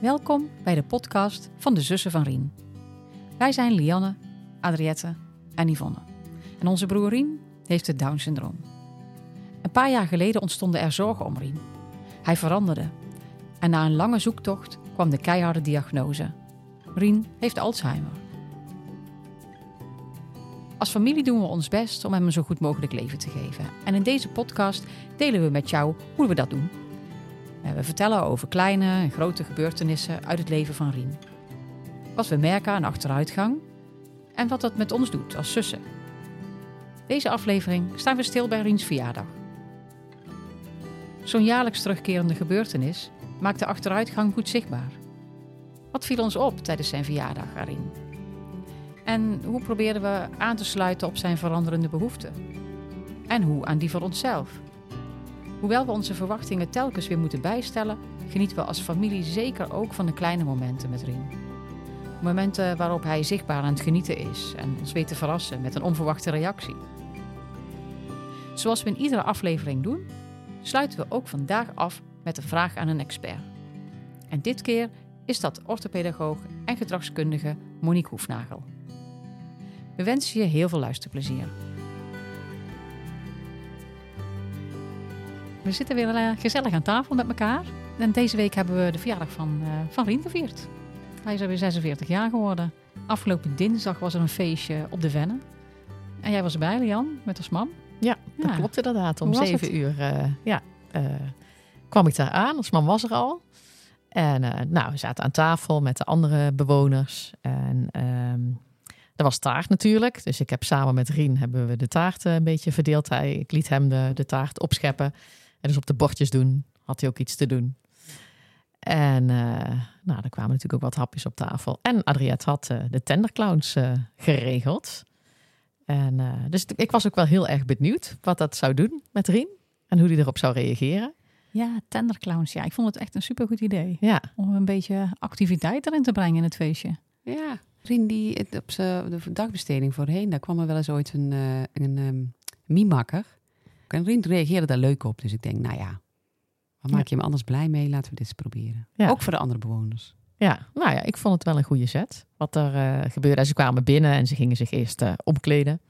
Welkom bij de podcast van de zussen van Rien. Wij zijn Lianne, Adriette en Yvonne. En onze broer Rien heeft het Down-syndroom. Een paar jaar geleden ontstonden er zorgen om Rien. Hij veranderde. En na een lange zoektocht kwam de keiharde diagnose. Rien heeft Alzheimer. Als familie doen we ons best om hem een zo goed mogelijk leven te geven. En in deze podcast delen we met jou hoe we dat doen. We vertellen over kleine en grote gebeurtenissen uit het leven van Rien. Wat we merken aan achteruitgang en wat dat met ons doet als zussen. Deze aflevering staan we stil bij Riens verjaardag. Zo'n jaarlijks terugkerende gebeurtenis maakt de achteruitgang goed zichtbaar. Wat viel ons op tijdens zijn verjaardag, Rien? En hoe probeerden we aan te sluiten op zijn veranderende behoeften? En hoe aan die van onszelf? Hoewel we onze verwachtingen telkens weer moeten bijstellen, genieten we als familie zeker ook van de kleine momenten met Rien. Momenten waarop hij zichtbaar aan het genieten is en ons weet te verrassen met een onverwachte reactie. Zoals we in iedere aflevering doen, sluiten we ook vandaag af met een vraag aan een expert. En dit keer is dat orthopedagoog en gedragskundige Monique Hoefnagel. We wensen je heel veel luisterplezier. We zitten weer uh, gezellig aan tafel met elkaar. En deze week hebben we de verjaardag van, uh, van Rien gevierd. Hij is alweer 46 jaar geworden. Afgelopen dinsdag was er een feestje op de Venne. En jij was erbij, Lian, met als man. Ja, dat klopt inderdaad. Om zeven uur uh, ja, kwam ik daar aan. Als man was er al. En nou, we zaten aan tafel met de andere bewoners. En ehm, er was taart natuurlijk. Dus ik heb samen met Rien hebben we de taart een beetje verdeeld. Hij, ik liet hem de, de taart opscheppen. En dus op de bordjes doen. Had hij ook iets te doen. En uh, nou, er kwamen natuurlijk ook wat hapjes op tafel. En Adriette had uh, de tenderclowns uh, geregeld. En dus ik was ook wel heel erg benieuwd wat dat zou doen met Rien. En hoe die erop zou reageren. Ja, tenderclowns. Ja, ik vond het echt een supergoed idee. Ja. Om een beetje activiteit erin te brengen in het feestje. Ja, Rien die op de dagbesteding voorheen, daar kwam er wel eens ooit een, een um, miemakker. En Rient reageerde daar leuk op. Dus ik denk, nou ja, wat maak je hem anders blij mee? Laten we dit eens proberen. Ook voor de andere bewoners. Ja, nou ja, ik vond het wel een goede set. Wat er uh, gebeurde. Ze kwamen binnen en ze gingen zich eerst uh, omkleden.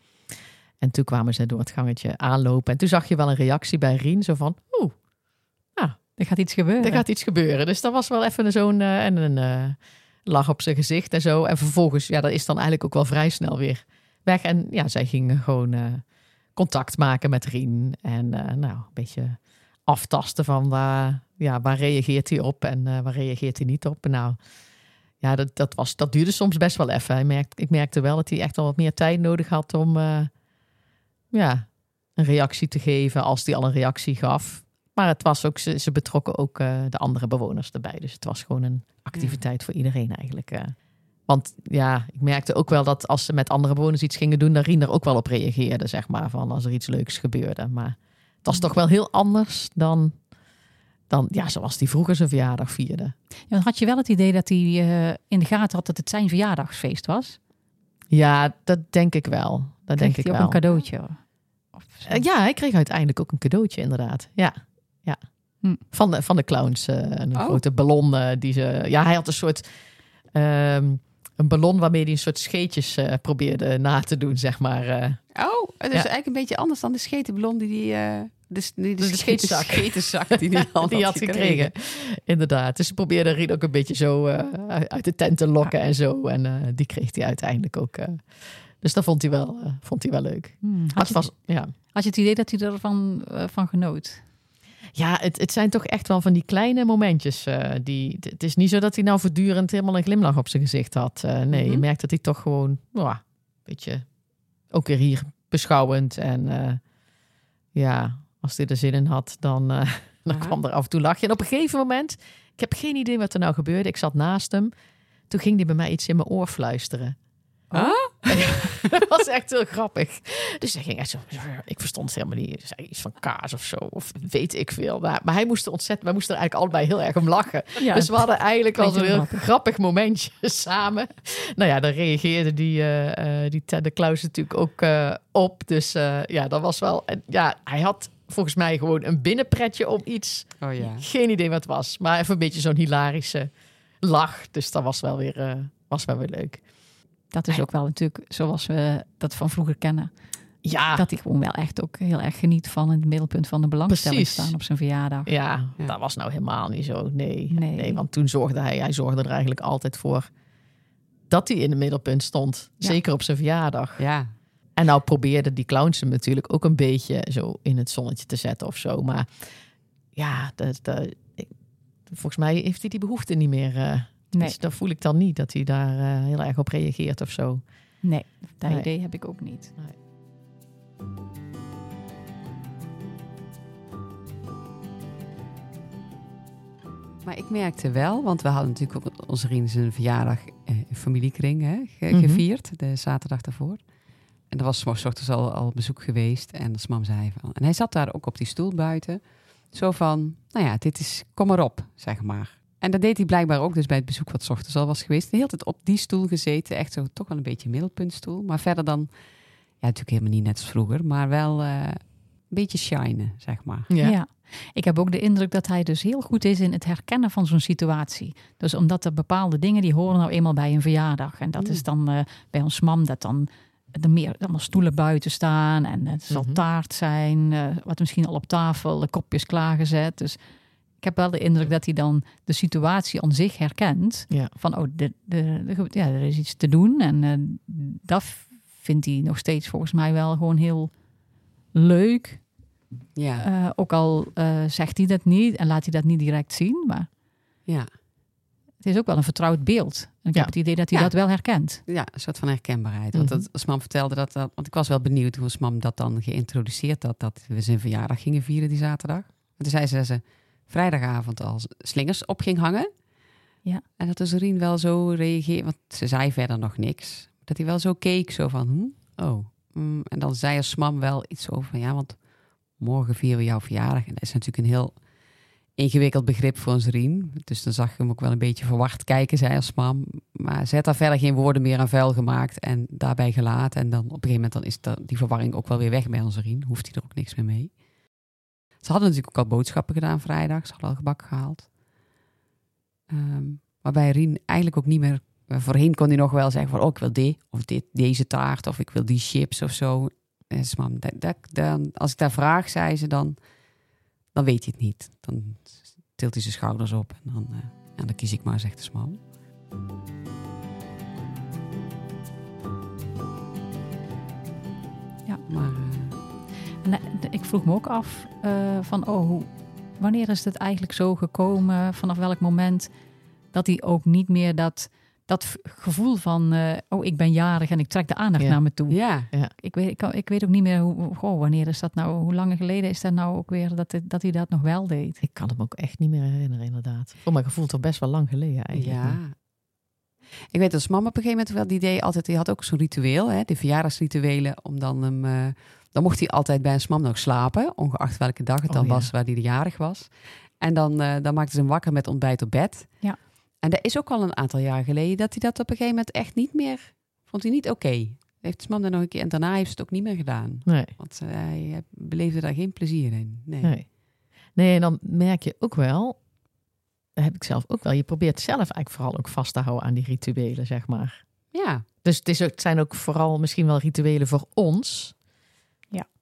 En toen kwamen ze door het gangetje aanlopen. En toen zag je wel een reactie bij Rien. Zo van, oeh, nou, er gaat iets gebeuren. Er gaat iets gebeuren. Dus dat was wel even zo'n... Uh, en een lach op zijn gezicht en zo. En vervolgens, ja, dat is dan eigenlijk ook wel vrij snel weer weg. En ja, zij gingen gewoon contact maken met Rien. En uh, nou, een beetje aftasten van waar, ja, waar reageert hij op en uh, waar reageert hij niet op. Nou, ja, dat, dat, was, dat duurde soms best wel even. Ik merkte, ik merkte wel dat hij echt al wat meer tijd nodig had om uh, ja, een reactie te geven als hij al een reactie gaf. Maar het was ook, ze, ze betrokken ook de andere bewoners erbij. Dus het was gewoon een activiteit voor iedereen eigenlijk. Want ja, ik merkte ook wel dat als ze met andere bewoners iets gingen doen, dat Rien er ook wel op reageerde, zeg maar, van als er iets leuks gebeurde. Maar het was toch wel heel anders dan, dan ja, zoals die vroeger zijn verjaardag vierde. Ja, had je wel het idee dat hij uh, in de gaten had dat het zijn verjaardagsfeest was? Ja, dat denk ik wel. Dat denk ik ook wel. een cadeautje? Of uh, ja, hij kreeg uiteindelijk ook een cadeautje, inderdaad. Ja, ja. Hm. Van, de, van de clowns. Uh, een oh. grote ballon die ze... Ja, hij had een soort... Um, een ballon waarmee hij een soort scheetjes uh, probeerde na te doen, zeg maar. Uh. Oh, het is ja. eigenlijk een beetje anders dan de schetenballon die hij... Uh, de, de, de, de scheetenzak. scheetenzak die hij had, die had gekregen. Inderdaad. Dus ze probeerde Rien ook een beetje zo uit de tent te lokken ja. en zo. En die kreeg hij uiteindelijk ook. dus dat vond hij wel, vond hij wel leuk. Hmm. Had, je, was, ja. had je het idee dat hij ervan van genoot? Ja, het, het zijn toch echt wel van die kleine momentjes. Uh, die, het is niet zo dat hij nou voortdurend helemaal een glimlach op zijn gezicht had. Uh, nee, mm -hmm. je merkt dat hij toch gewoon, oh, een beetje, ook weer hier beschouwend. En uh, ja, als hij er zin in had, dan, dan kwam er af en toe lachje. En op een gegeven moment, ik heb geen idee wat er nou gebeurde. Ik zat naast hem. Toen ging hij bij mij iets in mijn oor fluisteren. Huh? dat was echt heel grappig. Dus hij ging echt zo, ik verstond het helemaal niet. Zei iets van kaas of zo, of weet ik veel. Maar, maar hij moest er ontzettend, wij moesten er eigenlijk allebei heel erg om lachen. Ja, dus we hadden eigenlijk wel een heel grappig. grappig momentje samen. Nou ja, dan reageerde die, uh, die Ted Klaus natuurlijk ook uh, op. Dus uh, ja, dat was wel, ja, hij had volgens mij gewoon een binnenpretje om iets. Oh ja. Geen idee wat het was, maar even een beetje zo'n hilarische lag. Dus dat was wel weer, eh, was wel weer leuk. Dat is ook wel natuurlijk zoals we dat van vroeger kennen. Ja, Dat hij gewoon wel echt ook heel erg geniet van in het middelpunt van de belangstelling Precies. staan op zijn verjaardag. ja, Ja. dat was nou helemaal niet zo. Nee, Nee. nee. want toen zorgde hij, hij zorgde er eigenlijk altijd voor dat hij in het middelpunt stond. Ja. Zeker op zijn verjaardag. Ja, En nou probeerde die clowns hem natuurlijk ook een beetje zo in het zonnetje te zetten of zo. Maar ja, dat, dat, ik- volgens mij heeft hij die behoefte niet meer. eh Nee, Dus dan voel ik dan niet dat hij daar eh, heel erg op reageert of zo. nee, dat Nee. idee heb ik ook niet. maar ik merkte wel, want we hadden natuurlijk ook onze Rien zijn verjaardag eh, in familiekring hè, ge- Mhm. gevierd, de zaterdag daarvoor. En er was 's ochtends al, al bezoek geweest en de mam zei van... En hij zat daar ook op die stoel buiten. Zo van, nou ja, dit is, kom maar op, zeg maar. En dat deed hij blijkbaar ook dus bij het bezoek wat 's ochtends al was geweest. De hele tijd op die stoel gezeten, echt zo toch wel een beetje een middelpuntstoel. Maar verder dan, ja natuurlijk helemaal niet net als vroeger, maar wel eh, een beetje shinen, zeg maar. Ja. Ik heb ook de indruk dat hij dus heel goed is in het herkennen van zo'n situatie. Dus omdat er bepaalde dingen die horen nou eenmaal bij een verjaardag. En dat Mm. is dan eh, bij ons mam dat dan er meer allemaal stoelen buiten staan. En het zal Mhm. taart zijn, eh, wat misschien al op tafel, de kopjes klaargezet. Dus ik heb wel de indruk dat hij dan de situatie aan zich herkent. Ja. Van, oh, de, de, de- ja, er is iets te doen. En eh, dat vindt hij nog steeds volgens mij wel gewoon heel leuk. Ja, Eh, ook al eh, zegt hij dat niet en laat hij dat niet direct zien, maar ja. het is ook wel een vertrouwd beeld. En ik Ja. heb het idee dat hij Ja. dat wel herkent. Ja, een soort van herkenbaarheid. Want Mhm. dat, als mam vertelde dat, dat... Want ik was wel benieuwd hoe mam dat dan geïntroduceerd had... dat we zijn verjaardag gingen vieren die zaterdag. En toen zei ze ze vrijdagavond al slingers op ging hangen. Ja. En dat dus Rien wel zo reageerde... Want ze zei verder nog niks. Dat hij wel zo keek, zo van... Hm, oh. mm. En dan zei als mam wel iets over van... Ja, want morgen vieren we jouw verjaardag. En dat is natuurlijk een heel ingewikkeld begrip voor ons Rien. Dus dan zag je hem ook wel een beetje verwacht kijken, zei als mam. Maar ze had daar verder geen woorden meer aan vuil gemaakt en daarbij gelaten. En dan op een gegeven moment dan is dat, die verwarring ook wel weer weg bij onze Rien. Hoeft hij er ook niks meer mee. Ze hadden natuurlijk ook al boodschappen gedaan vrijdag. Ze hadden al gebak gehaald. Ehm, waarbij Rien eigenlijk ook niet meer... Voorheen kon hij nog wel zeggen van... Oh, ik wil dit of dit, deze taart of ik wil die chips of zo. En ze, mam, dat, dan, als ik daar vraag, zei ze dan... Dan weet je het niet. Dan tilt hij zijn schouders op en dan, eh, dan kies ik maar, zegt de smal. Ja. Maar eh, Ik vroeg me ook af eh, van, oh, wanneer is het eigenlijk zo gekomen? Vanaf welk moment dat hij ook niet meer dat, dat gevoel van, eh, oh, ik ben jarig en ik trek de aandacht Ja. naar me toe. ja, Ik, weet, ik, ik weet ook niet meer, hoe, goh, wanneer is dat nou, hoe lang geleden is dat nou ook weer dat, het- dat hij dat nog wel deed? Ik kan hem ook echt niet meer herinneren, inderdaad. Voor mijn gevoel toch best wel lang geleden eigenlijk. ja. Ik weet dat mama op een gegeven moment wel die deed altijd, die had ook zo'n ritueel, hè, de verjaardagsrituelen, om dan hem, eh, dan mocht hij altijd bij een smam nog slapen, ongeacht welke dag het Oh, dan ja. was waar hij de jarig was. En dan, eh, dan maakte ze hem wakker met ontbijt op bed. Ja. En dat is ook al een aantal jaar geleden dat hij dat op een gegeven moment echt niet meer, vond hij niet oké. Heeft zijn mam dan nog een keer en daarna heeft ze het ook niet meer gedaan. Nee, Want eh, hij beleefde daar geen plezier in. Nee. nee. Nee, en dan merk je ook wel, dat heb ik zelf ook wel, je probeert zelf eigenlijk vooral ook vast te houden aan die rituelen, zeg maar. Ja, Dus het, is ook, het zijn ook vooral misschien wel rituelen voor ons.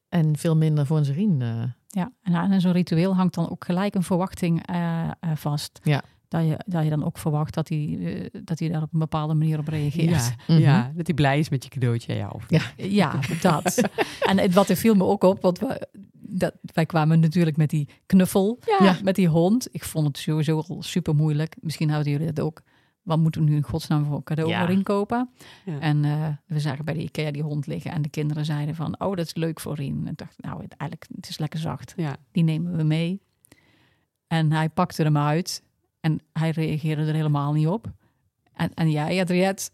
En veel minder voor onze Rien. eh. Ja, en aan zo'n ritueel hangt dan ook gelijk een verwachting eh, eh, vast. Ja. Dat je, dat je dan ook verwacht dat hij, dat hij daar op een bepaalde manier op reageert. ja, Mhm. ja, dat hij blij is met je cadeautje. Ja, of Ja. Ja, dat. en het- wat er viel me ook op, want we, dat, wij kwamen natuurlijk met die knuffel, Ja. met die hond. Ik vond het sowieso al super moeilijk. Misschien houden jullie dat ook. Wat moeten we nu in godsnaam voor cadeau Ja. voor inkopen? Ja. En eh, we zagen bij de IKEA die hond liggen en de kinderen zeiden van, oh, dat is leuk voor Rien. En dacht, nou, het- eigenlijk, het is lekker zacht. Ja. Die nemen we mee. En hij pakte hem uit en hij reageerde er helemaal niet op. En, en jij, Adriette,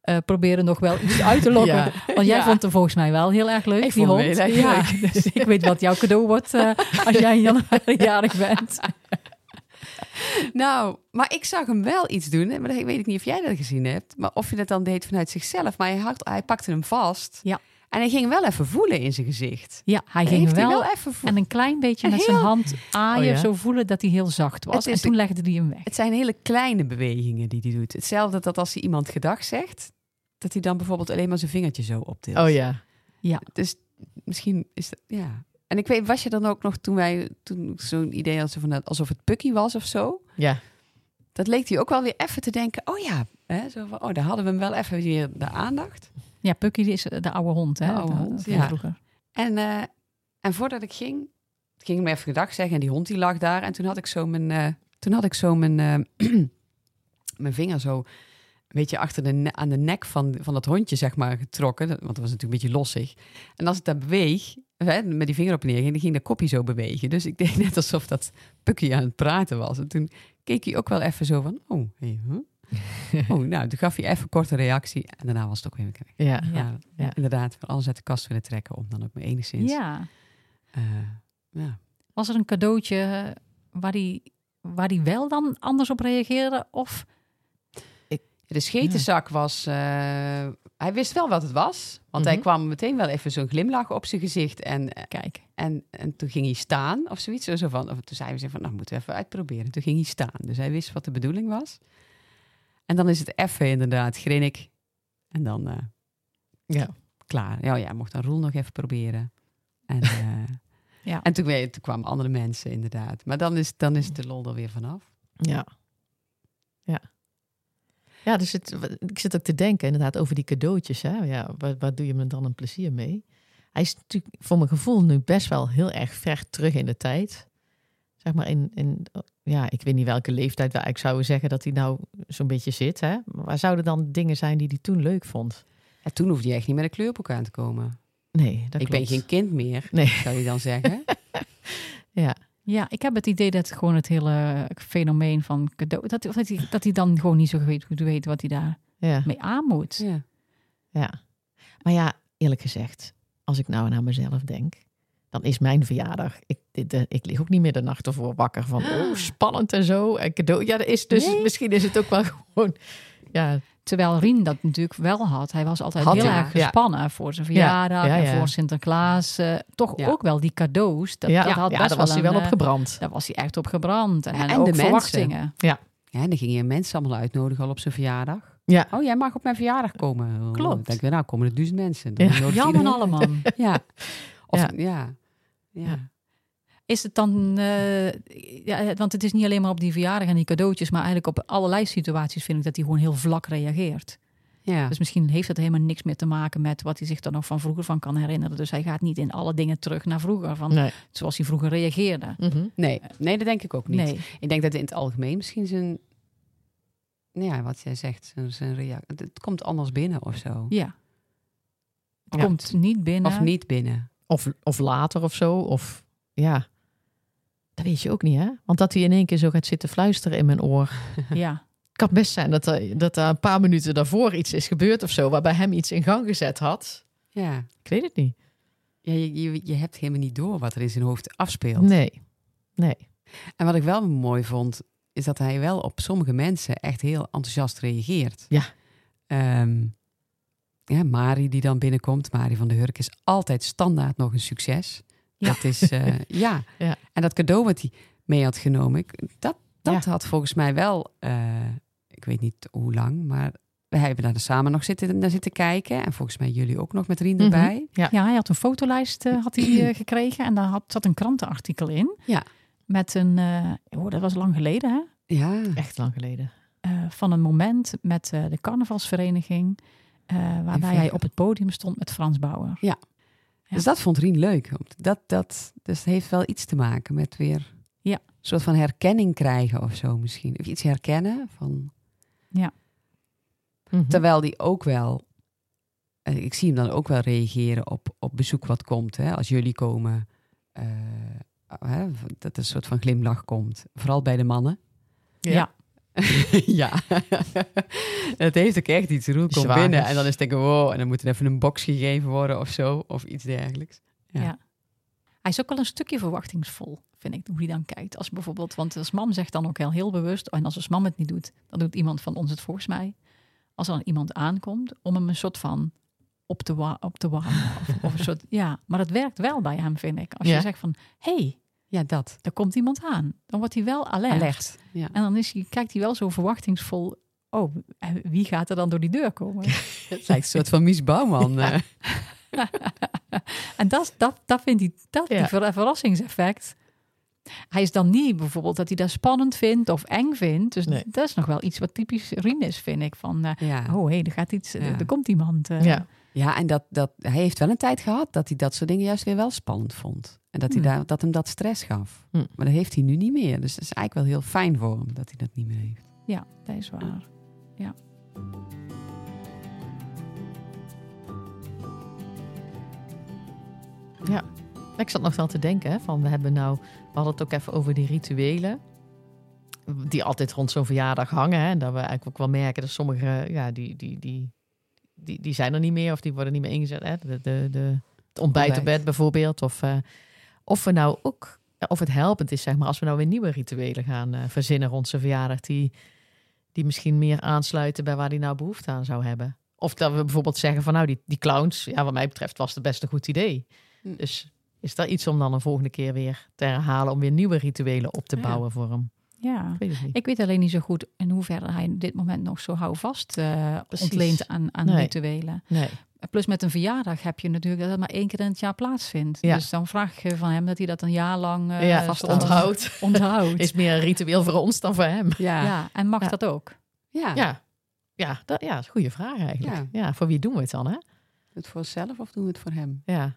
eh probeerde nog wel iets uit te lokken. Ja. Want jij Ja. vond hem volgens mij wel heel erg leuk, Ik die vond hem hond. ja, leuk. dus ik weet wat jouw cadeau wordt eh, als jij in januari jarig bent. Nou, maar ik zag hem wel iets doen. Maar dat weet ik niet of jij dat gezien hebt. Maar of je dat dan deed vanuit zichzelf. Maar hij, had, hij pakte hem vast. Ja. En hij ging wel even voelen in zijn gezicht. Ja, hij ging wel, hij wel even voelen. en een klein beetje Een met zijn hand aaien, Oh ja? zo voelen dat hij heel zacht was. En toen legde hij hem weg. Het zijn hele kleine bewegingen die hij doet. Hetzelfde dat als hij iemand gedag zegt, dat hij dan bijvoorbeeld alleen maar zijn vingertje zo optilt. Oh ja. Dus misschien is dat, ja. En ik weet, was je dan ook nog toen wij, toen zo'n idee had, zo van, dat- alsof het Pukkie was of zo? Ja. Dat leek hij ook wel weer even te denken, oh ja, hè, zo van, oh, daar hadden we hem wel even weer de aandacht. Ja, Pucky is de oude hond, hè? De oude hond, ja. vroeger. En, eh, en voordat ik ging, ging ik me even gedag zeggen en die hond die lag daar. En toen had ik zo mijn, eh, toen had ik zo mijn, eh, mijn vinger zo een beetje achter de aan de nek van, van dat hondje, zeg maar, getrokken. Dat- Want dat was natuurlijk een beetje lossig. En als ik daar beweeg, met die vinger op en neer ging, dan ging dat kopje zo bewegen. Dus ik deed net alsof dat Pukkie aan het praten was. En toen keek hij ook wel even zo van, oh, hey, huh? oh nou, toen gaf hij even een korte reactie. En daarna was het ook weer weg. Ja. Ja. Ja. Inderdaad, van alles uit de kast willen trekken om dan ook maar enigszins... Ja. eh, ja. Was er een cadeautje waar hij waar die wel dan anders op reageerde? Of De schetenzak was... eh, hij wist wel wat het was. Want hij Mhm. kwam meteen wel even zo'n glimlach op zijn gezicht. En, kijk, en, en toen ging hij staan of zoiets. Zo van, of toen zeiden we van, nou moeten we even uitproberen. Toen ging hij staan. Dus hij wist wat de bedoeling was. En dan is het even inderdaad grinnik. En dan eh, Ja. klaar. Ja, ja, mocht dan Roel nog even proberen. En, eh, Ja. en toen, toen kwamen andere mensen inderdaad. Maar dan is, dan is de lol er weer vanaf. Ja. Ja, dus het, ik zit ook te denken inderdaad over die cadeautjes. Hè? Ja, waar, waar doe je me dan een plezier mee? Hij is natuurlijk voor mijn gevoel nu best wel heel erg ver terug in de tijd. Zeg maar in, in ja, ik weet niet welke leeftijd we eigenlijk zouden zeggen dat hij nou zo'n beetje zit. Hè? Maar waar zouden dan dingen zijn die hij toen leuk vond? En toen hoefde je echt niet met een kleurboek aan te komen. Nee, dat ik ben geen kind meer, Nee. zou je dan zeggen. Ja, ja, ik heb het idee dat gewoon het hele fenomeen van cadeau... Dat, dat, hij, dat hij dan gewoon niet zo weet, goed weet wat hij daarmee ja, aan moet. ja. ja. Maar ja, eerlijk gezegd, als ik nou naar mezelf denk, dan is mijn verjaardag. Ik, dit, eh, ik lig ook niet meer de nacht ervoor wakker van, oh, spannend en zo. En cadeau. Ja, dat is dus Nee. misschien is het ook wel gewoon. Ja, Terwijl Rien dat natuurlijk wel had. Hij was altijd Had heel erg ja. gespannen voor zijn verjaardag ja, ja. en voor Sinterklaas. eh, toch Ja. ook wel die cadeaus. Dat, ja, dat had ja, best daar was hij wel een, op eh, gebrand. Daar was hij echt op gebrand. En, Ja, en ook de mensen. verwachtingen. ja, en dan ging je mensen allemaal uitnodigen al op zijn verjaardag. Ja. Oh, jij mag op mijn verjaardag komen. Oh, Klopt. Dan denk ik, nou komen er duizend mensen. Dan Ja. iedereen allemaal. Ja. Of, Ja. ja. Is het dan, eh, ja, want het is niet alleen maar op die verjaardag en die cadeautjes, maar eigenlijk op allerlei situaties vind ik dat hij gewoon heel vlak reageert. Ja. Dus misschien heeft het helemaal niks meer te maken met wat hij zich er nog van vroeger van kan herinneren. Dus hij gaat niet in alle dingen terug naar vroeger, van, Nee. zoals hij vroeger reageerde. Mhm. Nee. nee, dat denk ik ook niet. Nee, Ik denk dat in het algemeen misschien zijn... Ja, wat jij zegt, zijn, zijn reactie... Het komt anders binnen of zo. ja. Het Ja. komt niet binnen. Of niet binnen. Of, of later of zo. Of ja. Dat weet je ook niet, hè? Want dat hij in één keer zo gaat zitten fluisteren in mijn oor. Ja, Het kan best zijn dat er, dat er een paar minuten daarvoor iets is gebeurd of zo, waarbij hem iets in gang gezet had. Ja. Ik weet het niet. ja je, je, je hebt helemaal niet door wat er in zijn hoofd afspeelt. Nee. Nee. En wat ik wel mooi vond, is dat hij wel op sommige mensen echt heel enthousiast reageert. Ja. Ehm, ja, Mari die dan binnenkomt, Mari van de Hurk is altijd standaard nog een succes. Ja. Dat is, eh, ja. Ja. En dat cadeau wat hij mee had genomen, ik, dat, dat Ja. had volgens mij wel, eh, ik weet niet hoe lang, maar we hebben daar samen nog zitten, naar zitten kijken. En volgens mij jullie ook nog met Rien Mhm. erbij. ja, hij had een fotolijst eh, had hij, gekregen en daar had, zat een krantenartikel in. Ja. Met een, eh, oh, dat was lang geleden hè. Ja, Echt lang geleden. eh, van een moment met eh, de carnavalsvereniging. eh, waarbij hij op het podium stond met Frans Bauer. Ja. Dus dat vond Rien leuk. Dat, dat, dus het heeft wel iets te maken met weer Ja. een soort van herkenning krijgen of zo misschien. Of iets herkennen. Van, Mhm. terwijl die ook wel, eh, ik zie hem dan ook wel reageren op, op bezoek wat komt. Hè? Als jullie komen, eh, hè, dat er een soort van glimlach komt. Vooral bij de mannen. Ja. ja, het heeft ook echt iets. Roel komt binnen en dan is het denken, wow, en dan moet er even een box gegeven worden of zo. Of iets dergelijks. Ja. Ja. Hij is ook wel een stukje verwachtingsvol, vind ik, hoe hij dan kijkt. Als bijvoorbeeld, want als mam zegt dan ook heel, heel bewust, en als als mam het niet doet, dan doet iemand van ons het volgens mij. Als er dan iemand aankomt, om hem een soort van op te, wa- op te warmen. Of, of een soort, ja, maar dat werkt wel bij hem, vind ik. Als Ja. je zegt van, hé, hey, Ja, dat. er komt iemand aan. Dan wordt hij wel alert. Alert. Ja. En dan is hij, kijkt hij wel zo verwachtingsvol. Oh, en wie gaat er dan door die deur komen? Het lijkt een soort van Mies Bouwman. eh. en dat, dat, dat vindt hij, dat Ja. die ver- verrassingseffect. Hij is dan niet bijvoorbeeld dat hij dat spannend vindt of eng vindt. Dus Nee. dat is nog wel iets wat typisch Rien is, vind ik. Van, eh, ja. oh hé, er gaat iets, Ja. er komt iemand. eh. Ja. Ja, en dat, dat, hij heeft wel een tijd gehad dat hij dat soort dingen juist weer wel spannend vond. En dat, hij Hmm. daar, dat hem dat stress gaf. Hmm. Maar dat heeft hij nu niet meer. Dus dat is eigenlijk wel heel fijn voor hem dat hij dat niet meer heeft. ja, dat is waar. Ik zat nog wel te denken, hè, van we hebben nou, we hadden het ook even over die rituelen. Die altijd rond zo'n verjaardag hangen. Hè, en dat we eigenlijk ook wel merken dat sommige, ja, die, die, die, die, die zijn er niet meer of die worden niet meer ingezet. Hè. De, de, de, het ontbijt op Ontbijt. bed bijvoorbeeld. Of, eh, of we nou ook, of het helpend is, zeg maar, als we nou weer nieuwe rituelen gaan eh, verzinnen rond zijn verjaardag. Die, die misschien meer aansluiten bij waar hij nou behoefte aan zou hebben. Of dat we bijvoorbeeld zeggen van nou, die, die clowns, ja, wat mij betreft was het best een goed idee. Hm. Dus is dat iets om dan een volgende keer weer te herhalen, om weer nieuwe rituelen op te Ja. bouwen voor hem? Ja. Ik weet. Ik alleen niet zo goed in hoeverre hij op dit moment nog zo houvast Precies. ontleent aan, aan Nee. rituelen. Nee. Plus met een verjaardag heb je natuurlijk dat het maar één keer in het jaar plaatsvindt. Ja. Dus dan vraag je van hem dat hij dat een jaar lang eh, ja, vast onthoudt. onthoudt. Is meer een ritueel voor ons dan voor hem. Ja, ja. ja. en mag Ja. dat ook? ja. Ja, ja, dat, ja, is een goede vraag eigenlijk. Ja. voor wie doen we het dan, hè? Doen het voor onszelf of doen we het voor hem? Ja.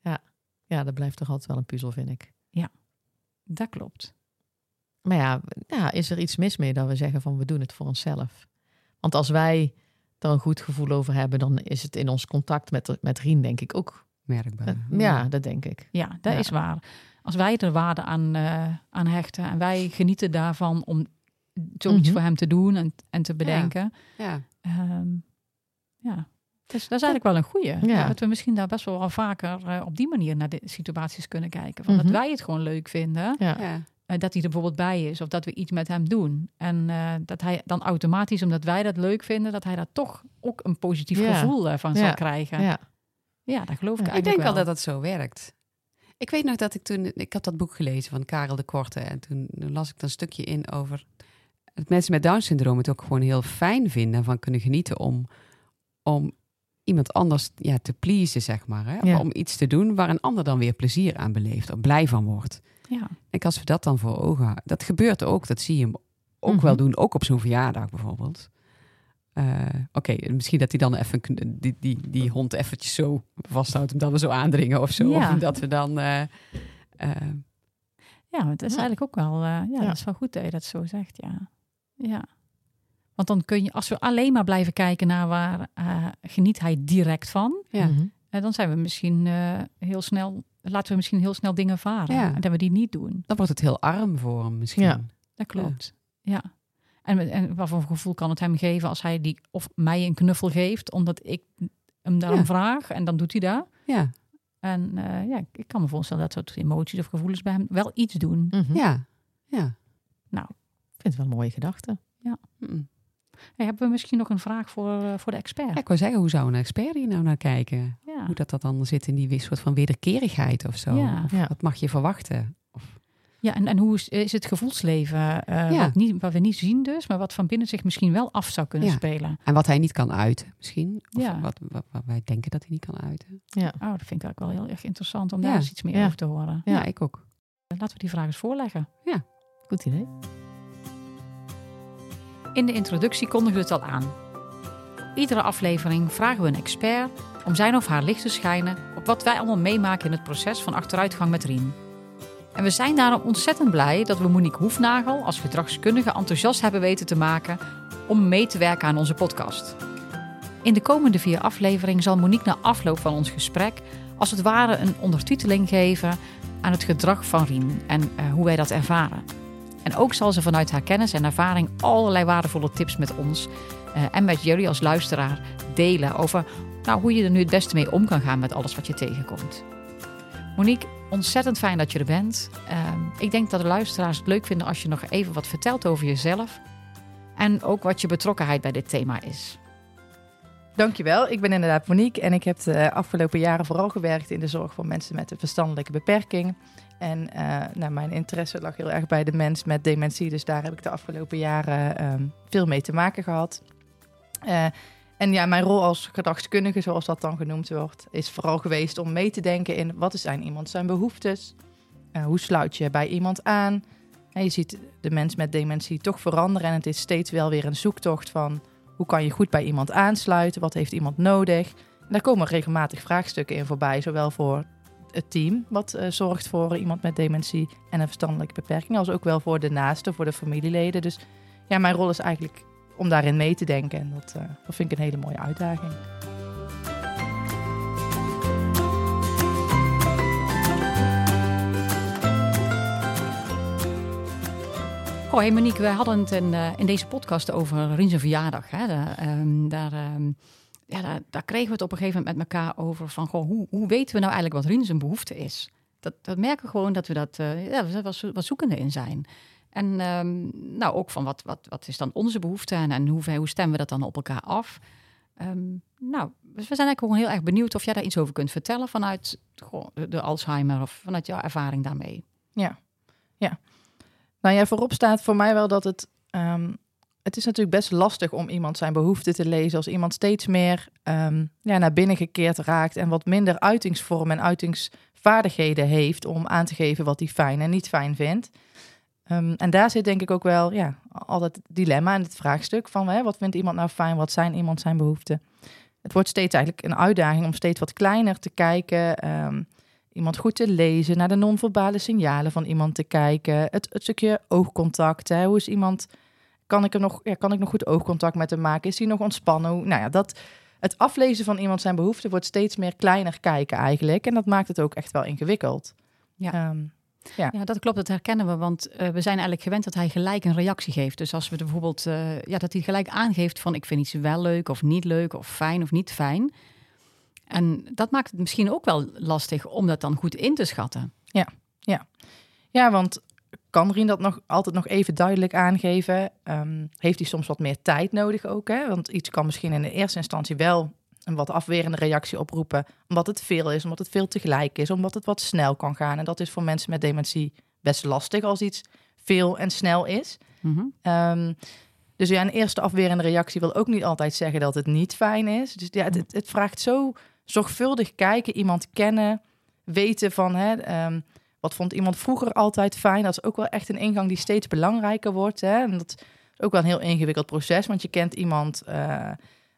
Ja. ja, dat blijft toch altijd wel een puzzel, vind ik. Dat klopt. Maar ja, ja, is er iets mis mee dat we zeggen van we doen het voor onszelf? Want als wij er een goed gevoel over hebben, dan is het in ons contact met, met Rien, denk ik ook. Merkbaar. Dat- ja, dat denk ik. Ja, dat Ja. is waar. Als wij er waarde aan, eh, aan hechten en wij genieten daarvan om zoiets Mhm. voor hem te doen en, en te bedenken. Ja. Ehm, ja, dus dat is eigenlijk wel een goeie. Ja. Dat we misschien daar best wel wel vaker eh, op die manier naar de situaties kunnen kijken. Van Mhm. Dat wij het gewoon leuk vinden. Ja. Eh, dat hij er bijvoorbeeld bij is. Of dat we iets met hem doen. En eh, dat hij dan automatisch, omdat wij dat leuk vinden... dat hij daar toch ook een positief Ja. gevoel eh, van Ja. zal krijgen. Ja, ja. dat geloof ik Ja. Ik denk wel wel. dat dat zo werkt. Ik weet nog dat ik toen, ik had dat boek gelezen van Karel de Korte en toen las ik er een stukje in over dat mensen met Down syndroom het ook gewoon heel fijn vinden en van kunnen genieten om, om iemand anders ja, te pleasen, zeg maar. Hè? Ja. Om iets te doen waar een ander dan weer plezier aan beleeft of blij van wordt. Ja. En als we dat dan voor ogen houden, dat gebeurt ook, dat zie je hem ook Mhm. wel doen, ook op zo'n verjaardag bijvoorbeeld. Eh, Oké, misschien dat hij dan even die, die, die hond eventjes zo vasthoudt, omdat we zo aandringen of zo. Ja. Of dat we dan. eh, eh, Ja, het is Ja. eigenlijk ook wel, ja, Ja. dat is wel goed dat je dat zo zegt, ja. Ja. Want dan kun je, als we alleen maar blijven kijken naar waar geniet hij direct van, ja. Mhm. dan zijn we misschien heel snel, laten we misschien heel snel dingen varen. Ja. En dat we die niet doen. Dan wordt het heel arm voor hem misschien. Ja. Dat klopt. Ja. En, en wat voor gevoel kan het hem geven als hij die of mij een knuffel geeft, omdat ik hem daarom Ja. vraag en dan doet hij dat. Ja, En eh, ja, ik kan me voorstellen dat soort emoties of gevoelens bij hem wel iets doen. Mhm. ja, ja. Ik vind het wel een mooie gedachte. Mm. Hey, hebben we misschien nog een vraag voor, eh, voor de expert? Ja, ik wou zeggen, hoe zou een expert hier nou naar kijken? Ja. Hoe dat, dat dan zit in die soort van wederkerigheid of zo? Ja. Of Ja. wat mag je verwachten? Ja, en, en hoe is, is het gevoelsleven, eh, Ja. wat, niet, wat we niet zien dus, maar wat van binnen zich misschien wel af zou kunnen Ja. spelen? En wat hij niet kan uiten, misschien? Of Ja. wat, wat, wat wij denken dat hij niet kan uiten? Ja. Oh, dat vind ik eigenlijk wel heel erg interessant om Ja. daar eens iets meer Ja. over te horen. Ja, ik ook. Laten we die vraag eens voorleggen. Goed idee. In de introductie kondigen we het al aan. Iedere aflevering vragen we een expert om zijn of haar licht te schijnen op wat wij allemaal meemaken in het proces van achteruitgang met Rien. En we zijn daarom ontzettend blij dat we Monique Hoefnagel als gedragskundige enthousiast hebben weten te maken om mee te werken aan onze podcast. In de komende vier afleveringen zal Monique na afloop van ons gesprek als het ware een ondertiteling geven aan het gedrag van Rien en eh, hoe wij dat ervaren. En ook zal ze vanuit haar kennis en ervaring allerlei waardevolle tips met ons eh, en met jullie als luisteraar delen over nou, hoe je er nu het beste mee om kan gaan met alles wat je tegenkomt. Monique, ontzettend fijn dat je er bent. Ehm, ik denk dat de luisteraars het leuk vinden als je nog even wat vertelt over jezelf en ook wat je betrokkenheid bij dit thema is. Dankjewel. Ik ben inderdaad Monique en ik heb de afgelopen jaren vooral gewerkt in de zorg voor mensen met een verstandelijke beperking. En uh, nou, mijn interesse lag heel erg bij de mens met dementie, dus daar heb ik de afgelopen jaren um, veel mee te maken gehad. Uh, en ja, mijn rol als gedragskundige, zoals dat dan genoemd wordt, is vooral geweest om mee te denken in wat zijn iemand zijn behoeftes, uh, hoe sluit je bij iemand aan. En je ziet de mens met dementie toch veranderen en het is steeds wel weer een zoektocht van hoe kan je goed bij iemand aansluiten, wat heeft iemand nodig. En daar komen regelmatig vraagstukken in voorbij, zowel voor het team wat uh, zorgt voor iemand met dementie en een verstandelijke beperking, als ook wel voor de naasten, voor de familieleden. Dus ja, mijn rol is eigenlijk om daarin mee te denken en dat, uh, dat vind ik een hele mooie uitdaging. Oh, hey Monique, we hadden het in, uh, in deze podcast over Rinse verjaardag. Hè? Um, daar, um, ja, daar, kregen we het op een gegeven moment met elkaar over van goh, hoe, hoe weten we nou eigenlijk wat Rien zijn behoefte is? Dat, dat merken we gewoon dat we dat uh, ja, wat, wat zoekende in zijn. En um, nou, ook van wat, wat, wat is dan onze behoefte en, en hoe, hoe stemmen we dat dan op elkaar af? Um, nou, dus we zijn eigenlijk gewoon heel erg benieuwd of jij daar iets over kunt vertellen vanuit de Alzheimer of vanuit jouw ervaring daarmee. Ja, ja. Nou ja, voorop staat voor mij wel dat het. Um, het is natuurlijk best lastig om iemand zijn behoeften te lezen. Als iemand steeds meer um, ja, naar binnen gekeerd raakt en wat minder uitingsvorm en uitingsvaardigheden heeft om aan te geven wat hij fijn en niet fijn vindt. Um, en daar zit denk ik ook wel ja, altijd het dilemma en het vraagstuk van hè, wat vindt iemand nou fijn, wat zijn iemand zijn behoeften. Het wordt steeds eigenlijk een uitdaging om steeds wat kleiner te kijken. Um, iemand goed te lezen, naar de non-verbale signalen van iemand te kijken. Het, het stukje oogcontact. Hè. Hoe is iemand. Kan ik, hem nog, ja, kan ik nog goed oogcontact met hem maken? Is hij nog ontspannen? Nou ja, dat, het aflezen van iemand zijn behoeften wordt steeds meer kleiner kijken eigenlijk. En dat maakt het ook echt wel ingewikkeld. Ja. Um, ja. ja, dat klopt, dat herkennen we. Want uh, we zijn eigenlijk gewend dat hij gelijk een reactie geeft. Dus als we bijvoorbeeld, uh, ja, dat hij gelijk aangeeft van ik vind iets wel leuk of niet leuk of fijn of niet fijn. En dat maakt het misschien ook wel lastig om dat dan goed in te schatten. Ja, ja. ja want kan Rien dat nog altijd nog even duidelijk aangeven? Um, heeft hij soms wat meer tijd nodig ook? Hè? Want iets kan misschien in de eerste instantie wel een wat afwerende reactie oproepen, omdat het veel is, omdat het veel tegelijk is, omdat het wat snel kan gaan. En dat is voor mensen met dementie best lastig als iets veel en snel is. Mm -hmm. um, dus ja, een eerste afwerende reactie wil ook niet altijd zeggen dat het niet fijn is. Dus ja, het, het, vraagt zo zorgvuldig kijken, iemand kennen, weten van hè, um, wat vond iemand vroeger altijd fijn. Dat is ook wel echt een ingang die steeds belangrijker wordt. Hè? En dat is ook wel een heel ingewikkeld proces, want je kent iemand uh,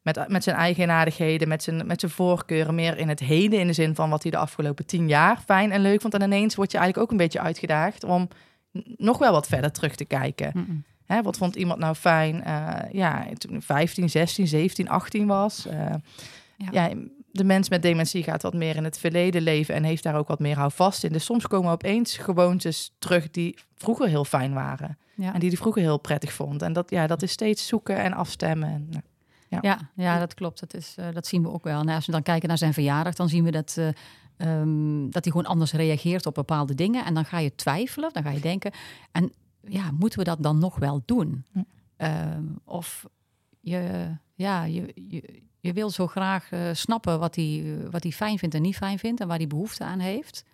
met, met zijn eigenaardigheden, met zijn, met zijn voorkeuren, meer in het heden, in de zin van wat hij de afgelopen tien jaar fijn en leuk vond. En ineens word je eigenlijk ook een beetje uitgedaagd om nog wel wat verder terug te kijken. Mm -mm. Hè, wat vond iemand nou fijn? Uh, ja, toen 15, 16, 17, 18 was. Uh, ja. ja de mens met dementie gaat wat meer in het verleden leven en heeft daar ook wat meer houvast in. Dus soms komen opeens gewoontes terug die vroeger heel fijn waren. Ja. En die hij vroeger heel prettig vond. En dat, ja, dat is steeds zoeken en afstemmen. En, nou, ja. Ja, ja, dat klopt. Dat, is, uh, dat zien we ook wel. Nou, als we dan kijken naar zijn verjaardag, dan zien we dat, uh, um, dat hij gewoon anders reageert op bepaalde dingen. En dan ga je twijfelen, dan ga je denken. En ja, moeten we dat dan nog wel doen? Hm. Um, of je, ja, je, je, je wil zo graag uh, snappen wat hij, wat hij fijn vindt en niet fijn vindt en waar hij behoefte aan heeft.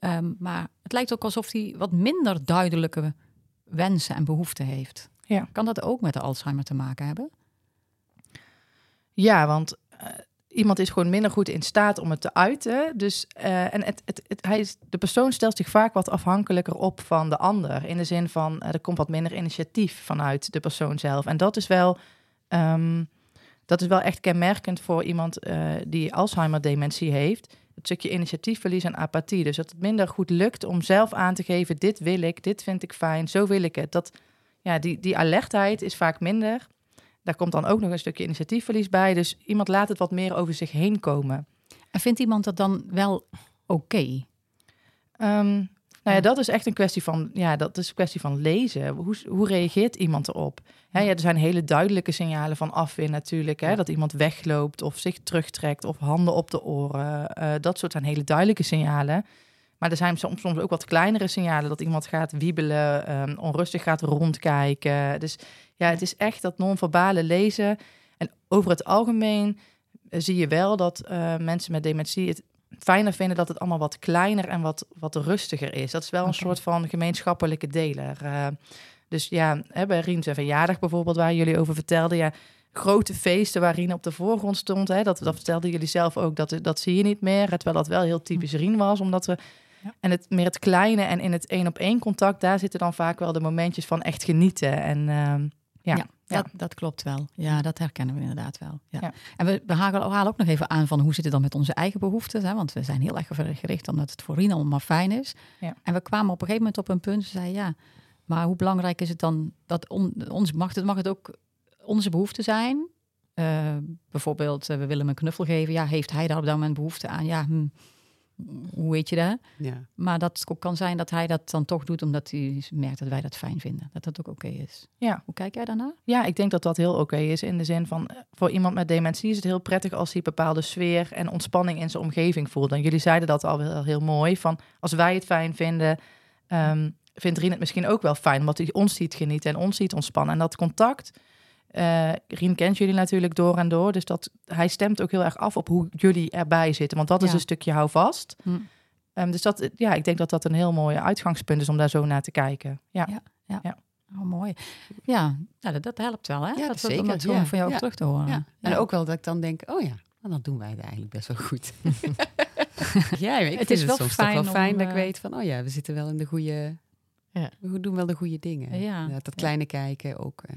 Um, maar het lijkt ook alsof hij wat minder duidelijke wensen en behoeften heeft. Ja. Kan dat ook met de Alzheimer te maken hebben? Ja, want uh, iemand is gewoon minder goed in staat om het te uiten. Dus, uh, en het, het, het, hij is, de persoon stelt zich vaak wat afhankelijker op van de ander. In de zin van, er komt wat minder initiatief vanuit de persoon zelf. En dat is wel... Um, dat is wel echt kenmerkend voor iemand uh, die Alzheimer-dementie heeft. Het stukje initiatiefverlies en apathie. Dus dat het minder goed lukt om zelf aan te geven: dit wil ik, dit vind ik fijn, zo wil ik het. Dat, ja, die, die alertheid is vaak minder. Daar komt dan ook nog een stukje initiatiefverlies bij. Dus iemand laat het wat meer over zich heen komen. En vindt iemand dat dan wel oké? Okay? Um, nou ja, dat is echt een kwestie van, ja, dat is een kwestie van lezen. Hoe, hoe reageert iemand erop? Ja, er zijn hele duidelijke signalen van afweer natuurlijk. Hè, dat iemand wegloopt of zich terugtrekt of handen op de oren. Uh, dat soort zijn hele duidelijke signalen. Maar er zijn soms, soms ook wat kleinere signalen dat iemand gaat wiebelen, um, onrustig gaat rondkijken. Dus ja, het is echt dat non-verbale lezen. En over het algemeen eh, zie je wel dat eh, mensen met dementie het fijner vinden dat het allemaal wat kleiner en wat, wat rustiger is. Dat is wel een soort van gemeenschappelijke deler. Eh, dus ja, hè, bij Rien zijn verjaardag bijvoorbeeld, waar jullie over vertelden, ja, grote feesten waar Rien op de voorgrond stond, hè, dat, dat vertelden jullie zelf ook, dat, dat zie je niet meer. Terwijl dat wel heel typisch Rien was, omdat we... Ja. En het meer het kleine en in het één-op-één contact, daar zitten dan vaak wel de momentjes van echt genieten. En ehm, ja, Ja, ja. Dat, dat klopt wel. Ja, dat herkennen we inderdaad wel. Ja. Ja. En we, we halen ook nog even aan van hoe zit het dan met onze eigen behoeften. Hè? Want we zijn heel erg gericht omdat het voor Rien allemaal fijn is. Ja. En we kwamen op een gegeven moment op een punt. Ze zei ja, maar hoe belangrijk is het dan dat on, ons mag het, mag het ook onze behoefte zijn? Eh, bijvoorbeeld, eh, we willen hem een knuffel geven. Ja, heeft hij daar op dat moment behoefte aan? Ja, hm, hoe weet je dat? Ja. Maar dat het ook kan zijn dat hij dat dan toch doet omdat hij merkt dat wij dat fijn vinden. Dat dat ook oké is. Ja. Hoe kijk jij daarnaar? Ja, ik denk dat dat heel oké is. In de zin van, eh, voor iemand met dementie is het heel prettig als hij bepaalde sfeer en ontspanning in zijn omgeving voelt. En jullie zeiden dat al wel heel mooi. Van als wij het fijn vinden, ehm, vindt Rien het misschien ook wel fijn. Omdat hij ons ziet genieten en ons ziet ontspannen. En dat contact, eh Rien kent jullie natuurlijk door en door. Dus dat, hij stemt ook heel erg af op hoe jullie erbij zitten. Want dat is Ja. een stukje houvast. Hm. Ehm, dus dat, ja, ik denk dat dat een heel mooi uitgangspunt is om daar zo naar te kijken. Ja. Oh, mooi. Ja, ja dat, dat helpt wel, hè? Ja, dat, zeker, Om dat ja. gewoon van jou ook Ja. terug te horen. Ja. En ook wel dat ik dan denk, oh ja, nou, dan doen wij het eigenlijk best wel goed. ja, ik Het is het wel soms toch wel fijn fijn om, dat ik eh, weet van, oh ja, we zitten wel in de goede... Ja. We doen wel de goede dingen. Ja. dat kleine kijken ook. eh,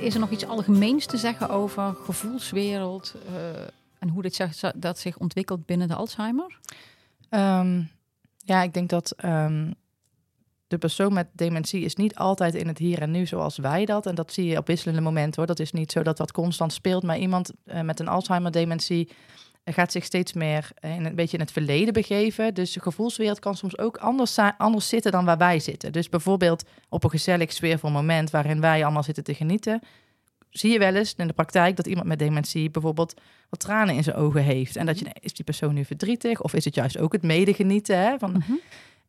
Is er nog iets algemeens te zeggen over gevoelswereld eh, en hoe dit zich, dat zich ontwikkelt binnen de Alzheimer? Ehm, ja, ik denk dat ehm, de persoon met dementie is niet altijd in het hier en nu zoals wij dat. En dat zie je op wisselende momenten hoor. Dat is niet zo dat dat constant speelt. Maar iemand eh, met een Alzheimer-dementie gaat zich steeds meer eh, in een beetje in het verleden begeven. Dus de gevoelswereld kan soms ook anders, anders zitten dan waar wij zitten. Dus bijvoorbeeld op een gezellig sfeervol moment waarin wij allemaal zitten te genieten. Zie je wel eens in de praktijk dat iemand met dementie bijvoorbeeld wat tranen in zijn ogen heeft. En dat je, is die persoon nu verdrietig? Of is het juist ook het medegenieten? Hè? Van,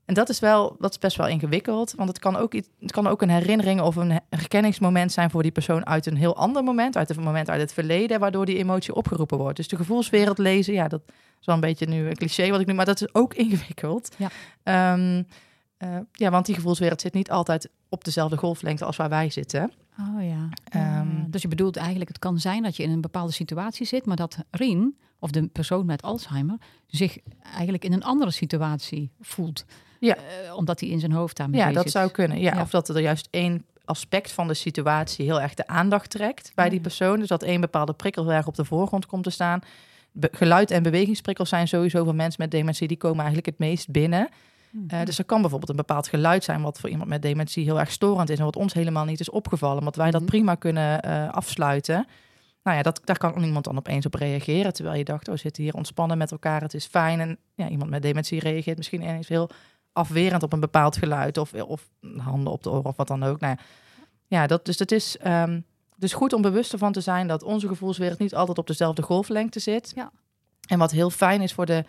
en dat is wel, dat is best wel ingewikkeld. Want het kan ook, iets, het kan ook een herinnering of een herkenningsmoment zijn voor die persoon uit een heel ander moment, uit een moment uit het verleden, waardoor die emotie opgeroepen wordt. Dus de gevoelswereld lezen, ja, dat is wel een beetje nu een cliché wat ik nu, maar dat is ook ingewikkeld. Ja. Ehm, eh, ja, want die gevoelswereld zit niet altijd op dezelfde golflengte als waar wij zitten. Oh ja. Ehm, Eh, dus je bedoelt eigenlijk, het kan zijn dat je in een bepaalde situatie zit, maar dat Rien, of de persoon met Alzheimer, zich eigenlijk in een andere situatie voelt. Ja. Eh, omdat hij in zijn hoofd daarmee Ja, bezig dat zou kunnen. Ja, Ja. Of dat er juist één aspect van de situatie heel erg de aandacht trekt bij die Ja. persoon. Dus dat één bepaalde prikkel heel erg op de voorgrond komt te staan. Be- geluid- en bewegingsprikkels zijn sowieso voor mensen met dementie, die komen eigenlijk het meest binnen. Mhm. Eh, dus er kan bijvoorbeeld een bepaald geluid zijn wat voor iemand met dementie heel erg storend is en wat ons helemaal niet is opgevallen, want wij dat Mhm. prima kunnen eh, afsluiten. Nou ja, dat, daar kan iemand dan opeens op reageren, terwijl je dacht, oh, we zitten hier ontspannen met elkaar, het is fijn. En ja, iemand met dementie reageert misschien ineens heel afwerend op een bepaald geluid of, of handen op de oren of wat dan ook. Nou ja, ja dat, dus het is ehm, dus goed om bewust ervan te zijn dat onze gevoelswereld niet altijd op dezelfde golflengte zit. Ja. En wat heel fijn is voor de,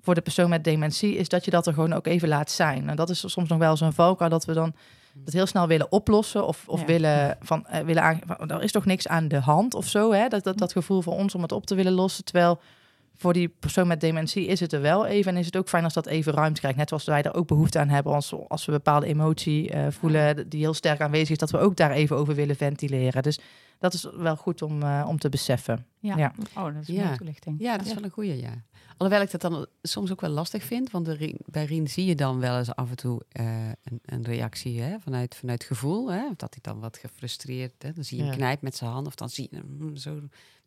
voor de persoon met dementie, is dat je dat er gewoon ook even laat zijn. En dat is soms nog wel zo'n valkuil dat we dan dat heel snel willen oplossen of, of Ja. willen van eh, willen aan, van, er is toch niks aan de hand of zo. Hè? Dat, dat, dat gevoel voor ons om het op te willen lossen. Terwijl voor die persoon met dementie is het er wel even. En is het ook fijn als dat even ruimte krijgt. Net zoals wij er ook behoefte aan hebben als, als we bepaalde emotie eh, voelen die heel sterk aanwezig is, dat we ook daar even over willen ventileren. Dus dat is wel goed om, eh, om te beseffen. ja. ja. Oh, dat is een Ja. toelichting. Ja, dat is wel een goeie, ja. Alhoewel ik dat dan soms ook wel lastig vind, want de Rien- bij Rien zie je dan wel eens af en toe eh, een, een reactie hè, vanuit, vanuit gevoel. Hè, dat hij dan wat gefrustreerd, hè, dan zie je hem Ja. knijpt met zijn hand of dan zie je hem zo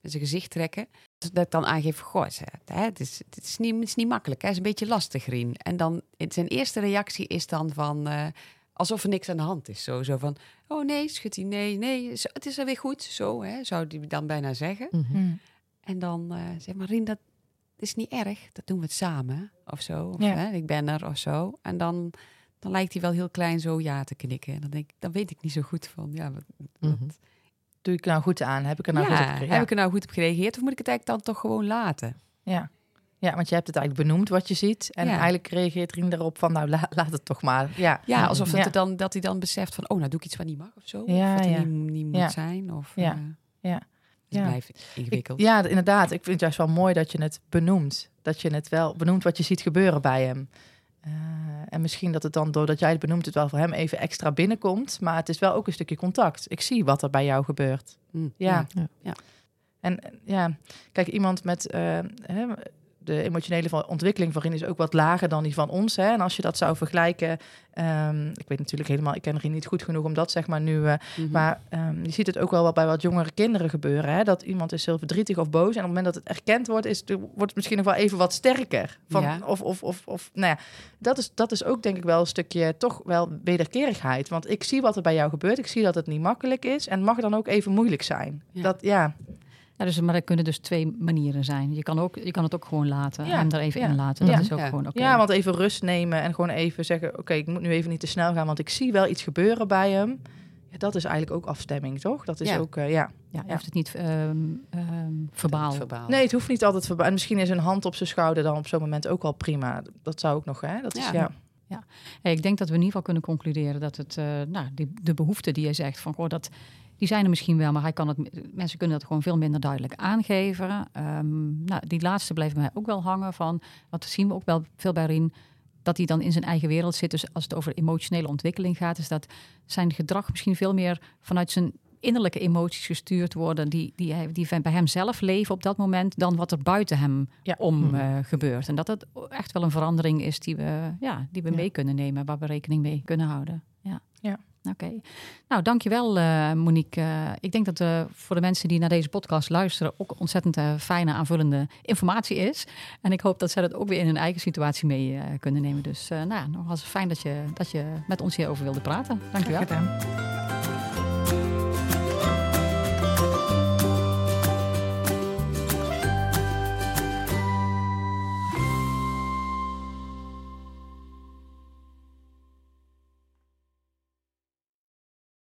met zijn gezicht trekken. Dus dat ik dan aangeef, goh, hè, het, is, het, is niet, het is niet makkelijk, hè, het is een beetje lastig, Rien. En dan, zijn eerste reactie is dan van, eh, alsof er niks aan de hand is. Zo, zo van, oh nee, schudt hij, nee, nee, zo, het is er weer goed. Zo, hè, zou die dan bijna zeggen. Mhm. En dan uh, zeg maar, Rien, dat is niet erg. Dat doen we het samen of zo. Of, Ja. hè, ik ben er of zo. En dan, dan lijkt hij wel heel klein zo ja te knikken. En dan, denk, ik- dan weet ik niet zo goed van, ja, wat, wat- Mhm. Doe ik er nou goed aan? Heb ik er nou ja, goed op gereageerd? heb ik er nou goed op gereageerd? Of moet ik het eigenlijk dan toch gewoon laten? Ja. Ja, want je hebt het eigenlijk benoemd wat je ziet. En Ja. eigenlijk reageert Rien erop van, nou, la- laat het toch maar. Ja, Ja, alsof het Ja. dan, dat hij dan beseft van... oh, nou doe ik iets wat niet mag of zo. Ja, of wat niet, niet moet zijn. Of, Ja. eh, Ja. Het Ja. blijft ingewikkeld. Ik- ja, inderdaad. Ik vind het juist wel mooi dat je het benoemt. Dat je het wel benoemt wat je ziet gebeuren bij hem. Eh, en misschien dat het dan, doordat jij het benoemt, het wel voor hem even extra binnenkomt. Maar het is wel ook een stukje contact. Ik zie wat er bij jou gebeurt. Hm, Ja. Ja. Ja. En eh, ja, kijk, iemand met eh, hè, de emotionele ontwikkeling van Rien is ook wat lager dan die van ons. Hè? En als je dat zou vergelijken, ehm, ik weet natuurlijk helemaal, ik ken Rien niet goed genoeg om dat zeg maar nu. eh, Mhm. maar ehm, je ziet het ook wel wat bij wat jongere kinderen gebeuren. Hè? Dat iemand is heel verdrietig of boos. En op het moment dat het erkend wordt, is, het- wordt het misschien nog wel even wat sterker. Van, Ja. Of, of, of, of, nou ja, dat is, dat is ook denk ik wel een stukje toch wel wederkerigheid. Want ik zie wat er bij jou gebeurt. Ik zie dat het niet makkelijk is. En het mag dan ook even moeilijk zijn. Ja. Dat, ja, Ja, dus, maar er kunnen dus twee manieren zijn. Je kan, ook, je kan het ook gewoon laten. Ja, Hem er even ja, in laten. Dat ja. is ook Ja. gewoon oké. ja, want even rust nemen en gewoon even zeggen... oké, ik moet nu even niet te snel gaan, want ik zie wel iets gebeuren bij hem. Ja, dat is eigenlijk ook afstemming, toch? Dat is Ja. ook, eh, ja. Ja, je hoeft het niet ehm, ehm, verbaal. Verbaal. Nee, het hoeft niet altijd verbaal. En misschien is een hand op zijn schouder dan op zo'n moment ook wel prima. Dat zou ook nog, hè? Dat is, Ja. ja. Hey, ik denk dat we in ieder geval kunnen concluderen dat het, eh, nou, die, de behoeften die je zegt, van, goh, dat, die zijn er misschien wel, maar hij kan het, mensen kunnen dat gewoon veel minder duidelijk aangeven. Ehm, nou, die laatste blijft mij ook wel hangen van, wat zien we ook wel veel bij Rien, dat hij dan in zijn eigen wereld zit. Dus als het over emotionele ontwikkeling gaat, is dat zijn gedrag misschien veel meer vanuit zijn innerlijke emoties gestuurd worden, die, die, die bij hem zelf leven op dat moment, dan wat er buiten hem Ja. om Mhm. eh, gebeurt. En dat het echt wel een verandering is die we, ja, die we Ja. mee kunnen nemen, waar we rekening mee kunnen houden. Ja. Ja. Oké. Nou, dankjewel eh Monique. Eh, ik denk dat eh voor de mensen die naar deze podcast luisteren ook ontzettend fijne aanvullende informatie is. En ik hoop dat zij dat ook weer in hun eigen situatie mee kunnen nemen. Dus nou, nogmaals fijn dat je, dat je met ons hierover wilde praten. Dankjewel. Gedaan.